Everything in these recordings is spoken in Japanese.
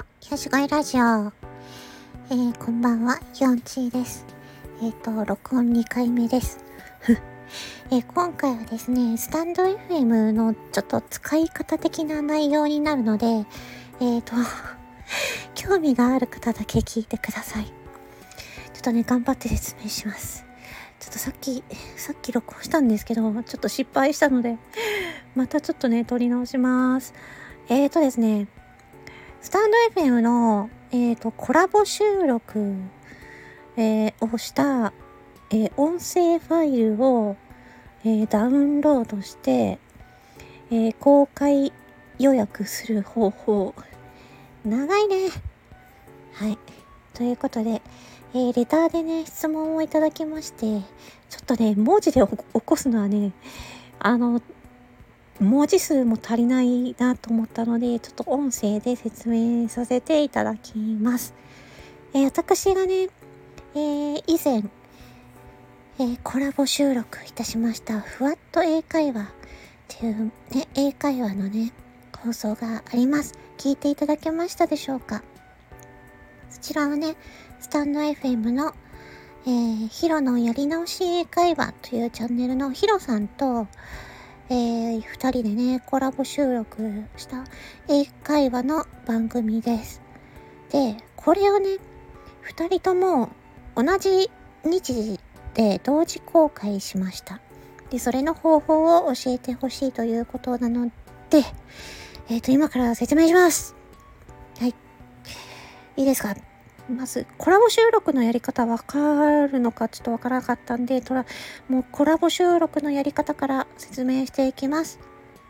は、よしごいラジオ。えー、こんばんは、ヨンチーです。えっ、ー、と、録音2回目です。えー、今回はですね、スタンド FM のちょっと使い方的な内容になるので、えっ、と、興味がある方だけ聞いてください。ちょっとね、頑張って説明します。ちょっとさっき、さっき録音したんですけど、ちょっと失敗したので、またちょっとね、撮り直します。えーとですね、スタンド FM の、えーと、コラボ収録、えー、をした、えー、音声ファイルを、えー、ダウンロードして、え公開予約する方法。長いね。はい。ということで、え、レターでね、質問をいただきまして、ちょっとね、文字で起こすのはね、あの、文字数も足りないなと思ったので、ちょっと音声で説明させていただきます。えー、私がね、えー、以前、えー、コラボ収録いたしました、ふわっと英会話っていうね、英会話のね、放送があります。聞いていただけましたでしょうか？そちらはね、スタンド FM の、えー、ヒロのやり直し英会話というチャンネルのヒロさんと、えー、二人でね、コラボ収録した英会話の番組です。で、これをね、二人とも同じ日時で同時公開しました。で、それの方法を教えてほしいということなので、えっ、ー、と、今から説明します。はい。いいですか？まず、コラボ収録のやり方わかるのかちょっとわからなかったんで、とら、もうコラボ収録のやり方から説明していきます。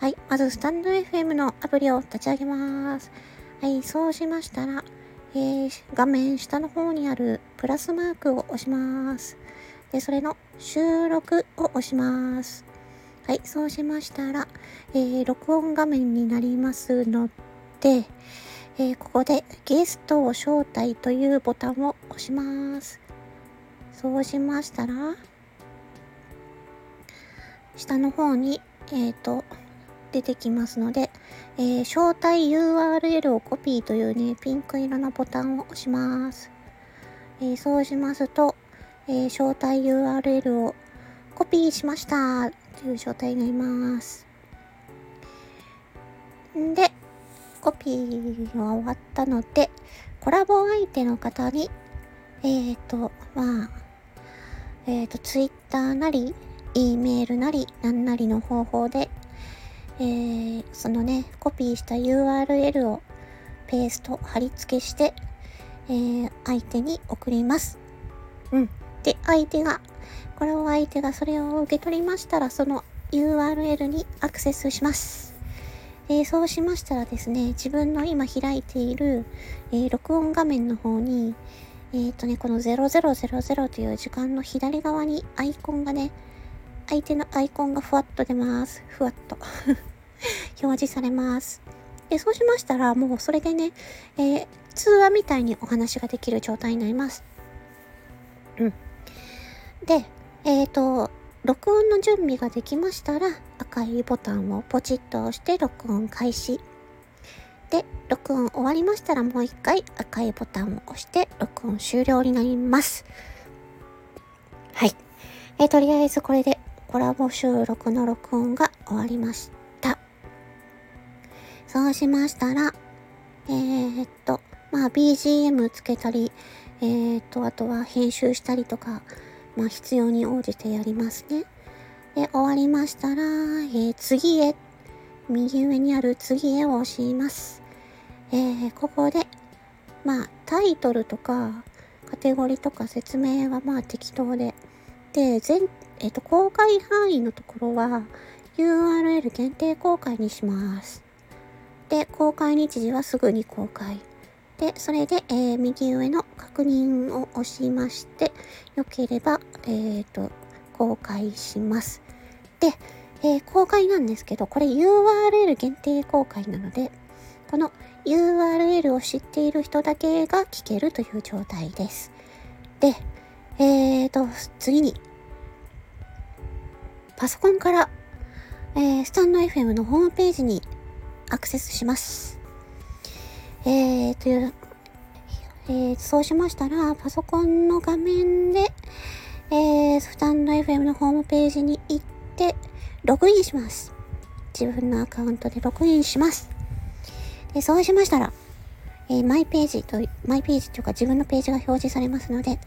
はい。まず、スタンド FM のアプリを立ち上げます。はい。そうしましたら、えー、画面下の方にあるプラスマークを押します。で、それの収録を押します。はい。そうしましたら、えー、録音画面になりますので、えー、ここでゲストを招待というボタンを押します。そうしましたら、下の方に、えっ、ー、と、出てきますので、えー、招待 URL をコピーというね、ピンク色のボタンを押します。え、そうしますと、え招待 URL をコピーしましたという状態になります。で、コピーが終わったので、コラボ相手の方に、えっ、ー、と、まあ、えっ、ー、と、ツイッターなり、E メールなり、なんなりの方法で、えー、そのね、コピーした URL をペースト貼り付けして、えー、相手に送ります。うん。で、相手が、これを相手がそれを受け取りましたら、その URL にアクセスします。えー、そうしましたらですね、自分の今開いている、えー、録音画面の方に、えっ、ー、とね、この0000という時間の左側にアイコンがね、相手のアイコンがふわっと出ます。ふわっと 表示されます。で、そうしましたら、もうそれでね、えー、通話みたいにお話ができる状態になります。うん。で、えっ、ー、と、録音の準備ができましたら、赤いボタンをポチッと押して録音開始。で、録音終わりましたらもう一回赤いボタンを押して録音終了になります。はい。えとりあえずこれでコラボ収録の録音が終わりました。そうしましたら、えー、っと、まあ BGM つけたり、えー、っと、あとは編集したりとか、まあ、必要に応じてやりますね。で、終わりましたら、えー、次へ、右上にある次へを押します。えー、ここで、まあ、タイトルとか、カテゴリーとか説明はまあ適当で。で、全、えっ、ー、と、公開範囲のところは URL 限定公開にします。で、公開日時はすぐに公開。で、それで、えー、右上の確認を押しまして、よければ、えっ、ー、と、公開します。で、えー、公開なんですけど、これ URL 限定公開なので、この URL を知っている人だけが聞けるという状態です。で、えーと、次に、パソコンから、えー、スタンド FM のホームページにアクセスします。えー、という、えー、そうしましたら、パソコンの画面で、えー、スタンド FM のホームページに行って、ログインします。自分のアカウントでログインします。で、そうしましたら、えー、マイページと、マイページというか自分のページが表示されますので、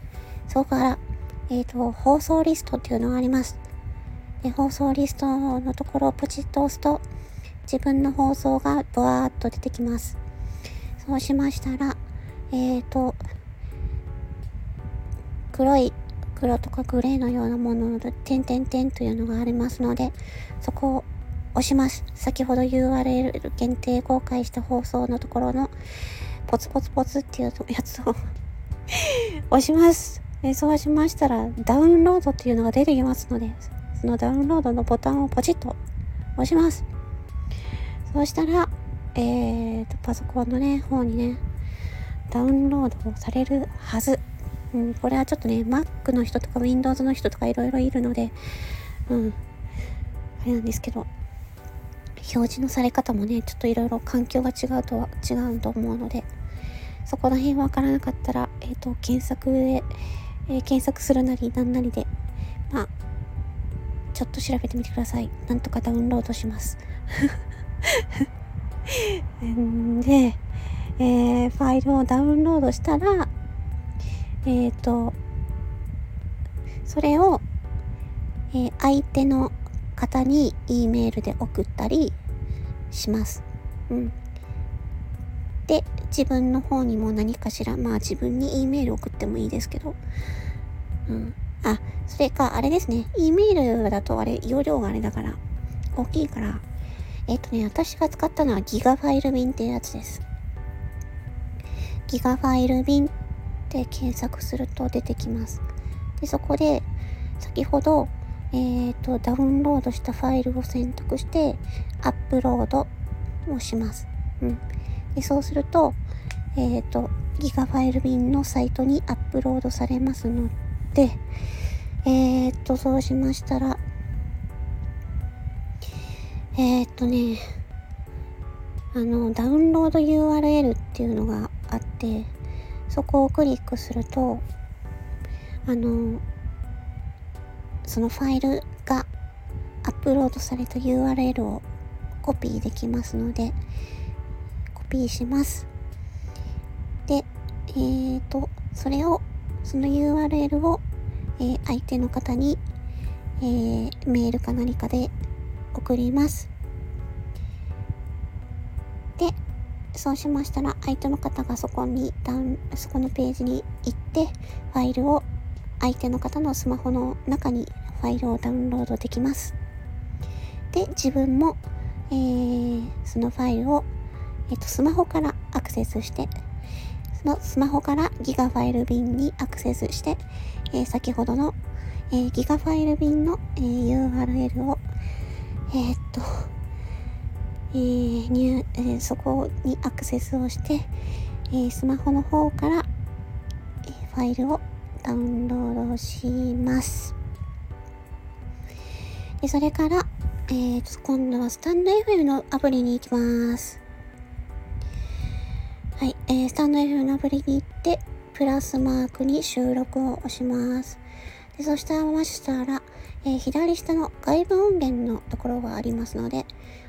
そこから、えっ、ー、と、放送リストっていうのがあります。で、放送リストのところをポチッと押すと、自分の放送がブワーっと出てきます。そうしましたら、えっ、ー、と、黒い、黒とかグレーのようなものの点々点というのがありますので、そこを押します。先ほど URL 限定公開した放送のところのポツポツポツっていうやつを 押します。そうしましたらダウンロードっていうのが出てきますので、そのダウンロードのボタンをポチッと押します。そうしたら、えーと、パソコンのね、方にね、ダウンロードをされるはず。うん、これはちょっとね、Mac の人とか Windows の人とかいろいろいるので、うん、あれなんですけど、表示のされ方もね、ちょっといろいろ環境が違うとは違うと思うので、そこら辺わからなかったら、えっ、ー、と、検索で、えー、検索するなりなんなりで、まあ、ちょっと調べてみてください。なんとかダウンロードします。で、えー、ファイルをダウンロードしたら、えっ、ー、と、それを、えー、相手の方に E メールで送ったりします。うん。で、自分の方にも何かしら、まあ自分に E メール送ってもいいですけど、うん。あ、それか、あれですね。E メールだとあれ、容量があれだから、大きいから、えっ、とね、私が使ったのはギガファイル便っていうやつです。ギガファイル便って検索すると出てきます。で、そこで、先ほど、えっ、ー、と、ダウンロードしたファイルを選択して、アップロードをします。うん。でそうすると、えっ、ー、と、ギガファイル便のサイトにアップロードされますので、えっ、と、そうしましたら、えっ、とね、あの、ダウンロード URL っていうのがあって、そこをクリックすると、あの、そのファイルがアップロードされた URL をコピーできますので、コピーします。で、えーと、それを、その URL を、えー、相手の方に、えー、メールか何かで送ります。そうしましたら、相手の方がそこにダウン、そこのページに行って、ファイルを相手の方のスマホの中にファイルをダウンロードできます。で、自分も、えー、そのファイルを、えっ、ー、と、スマホからアクセスして、そのスマホからギガファイル便にアクセスして、えー、先ほどの、え、ギガファイル便の、え、URL を、えっと、えー入えー、そこにアクセスをして、えー、スマホの方から、えー、ファイルをダウンロードします。でそれから、えー、今度はスタンド FM のアプリに行きます。はい、えー、スタンド FM のアプリに行って、プラスマークに収録を押します。でそしたましたら、えー、左下の外部音源のところがありますので、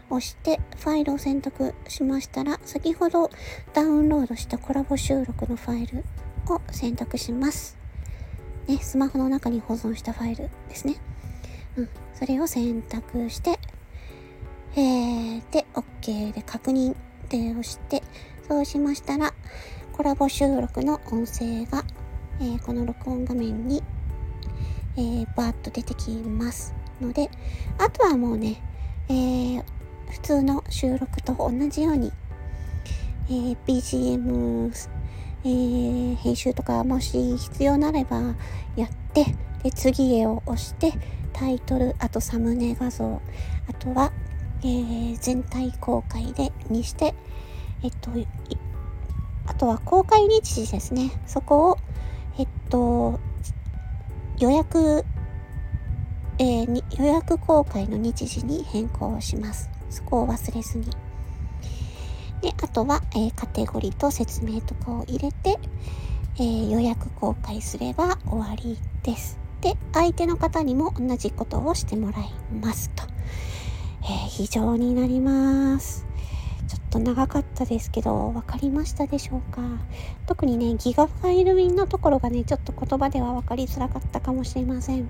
押してファイルを選択しましたら、先ほどダウンロードしたコラボ収録のファイルを選択します。ね、スマホの中に保存したファイルですね。うん、それを選択して、えー、で、OK で確認で押して、そうしましたら、コラボ収録の音声が、えー、この録音画面に、えー、バーッと出てきますので、あとはもうね、えー、普通の収録と同じように、えー、BGM えー、編集とかもし必要なればやって、で、次へを押して、タイトル、あとサムネ画像、あとは、えー、全体公開で、にして、えっと、あとは公開日時ですね。そこを、えっと、予約、えー、予約公開の日時に変更します。そこを忘れずに。で、あとは、えー、カテゴリーと説明とかを入れて、えー、予約公開すれば終わりです。で、相手の方にも同じことをしてもらいますと。えー、非常になります。と長かったですけど、分かりましたでしょうか？特にね、ギガファイル便のところがね、ちょっと言葉では分かりづらかったかもしれません。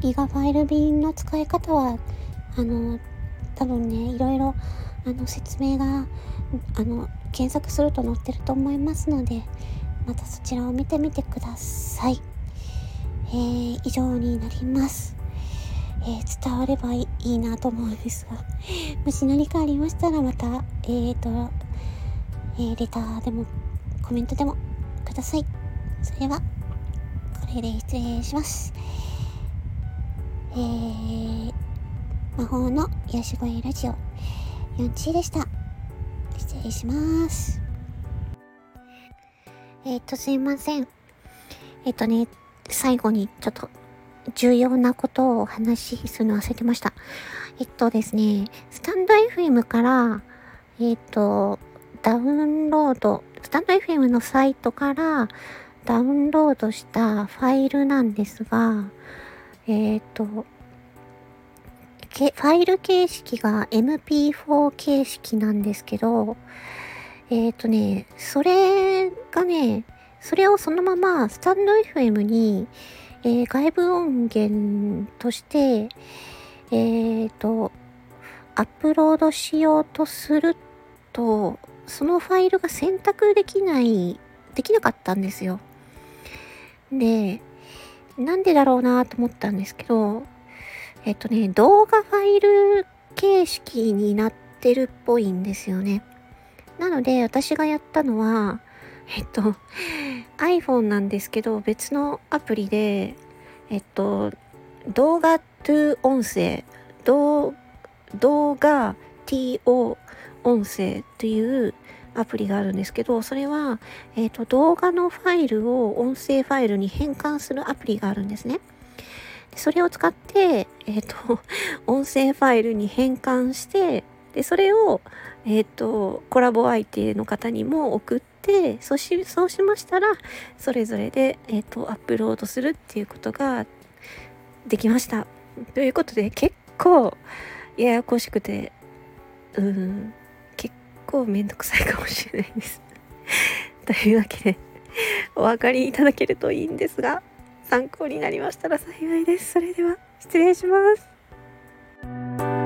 ギガファイル便の使い方は、あの、多分ね、いろいろあの説明があの検索すると載ってると思いますのでまたそちらを見てみてください、えー、以上になります、えー、伝わればいいなと思うんですがもし何かありましたらまたえーと、えー、レターでもコメントでもくださいそれはこれで失礼しますえー、魔法の癒し声ラジオ4チでした。失礼します。えっ、ー、と、すいません。えっ、ー、とね、最後にちょっと重要なことをお話しするの忘れてました。えっとですね、スタンド FM から、えっと、ダウンロード、スタンド FM のサイトからダウンロードしたファイルなんですが、えっと、ファイル形式が MP4 形式なんですけど、えっ、ー、とね、それがね、それをそのままスタンド FM に、えー、外部音源として、えっ、ー、と、アップロードしようとすると、そのファイルが選択できない、できなかったんですよ。で、なんでだろうなと思ったんですけど、えっとね、動画ファイル形式になってるっぽいんですよね。なので、私がやったのは、えっと、iPhone なんですけど、別のアプリで、えっと、動画 to 音声、動画 TO 音声っていうアプリがあるんですけど、それは、えっと、動画のファイルを音声ファイルに変換するアプリがあるんですね。それを使って、えっ、と、音声ファイルに変換して、で、それを、えっ、と、コラボ相手の方にも送ってて、そし、そうしましたら、それぞれで、えっ、ー、と、アップロードするっていうことができました。ということで、結構、ややこしくて、うん、結構めんどくさいかもしれないです。というわけで、お分かりいただけるといいんですが、参考になりましたら幸いです。それでは失礼します。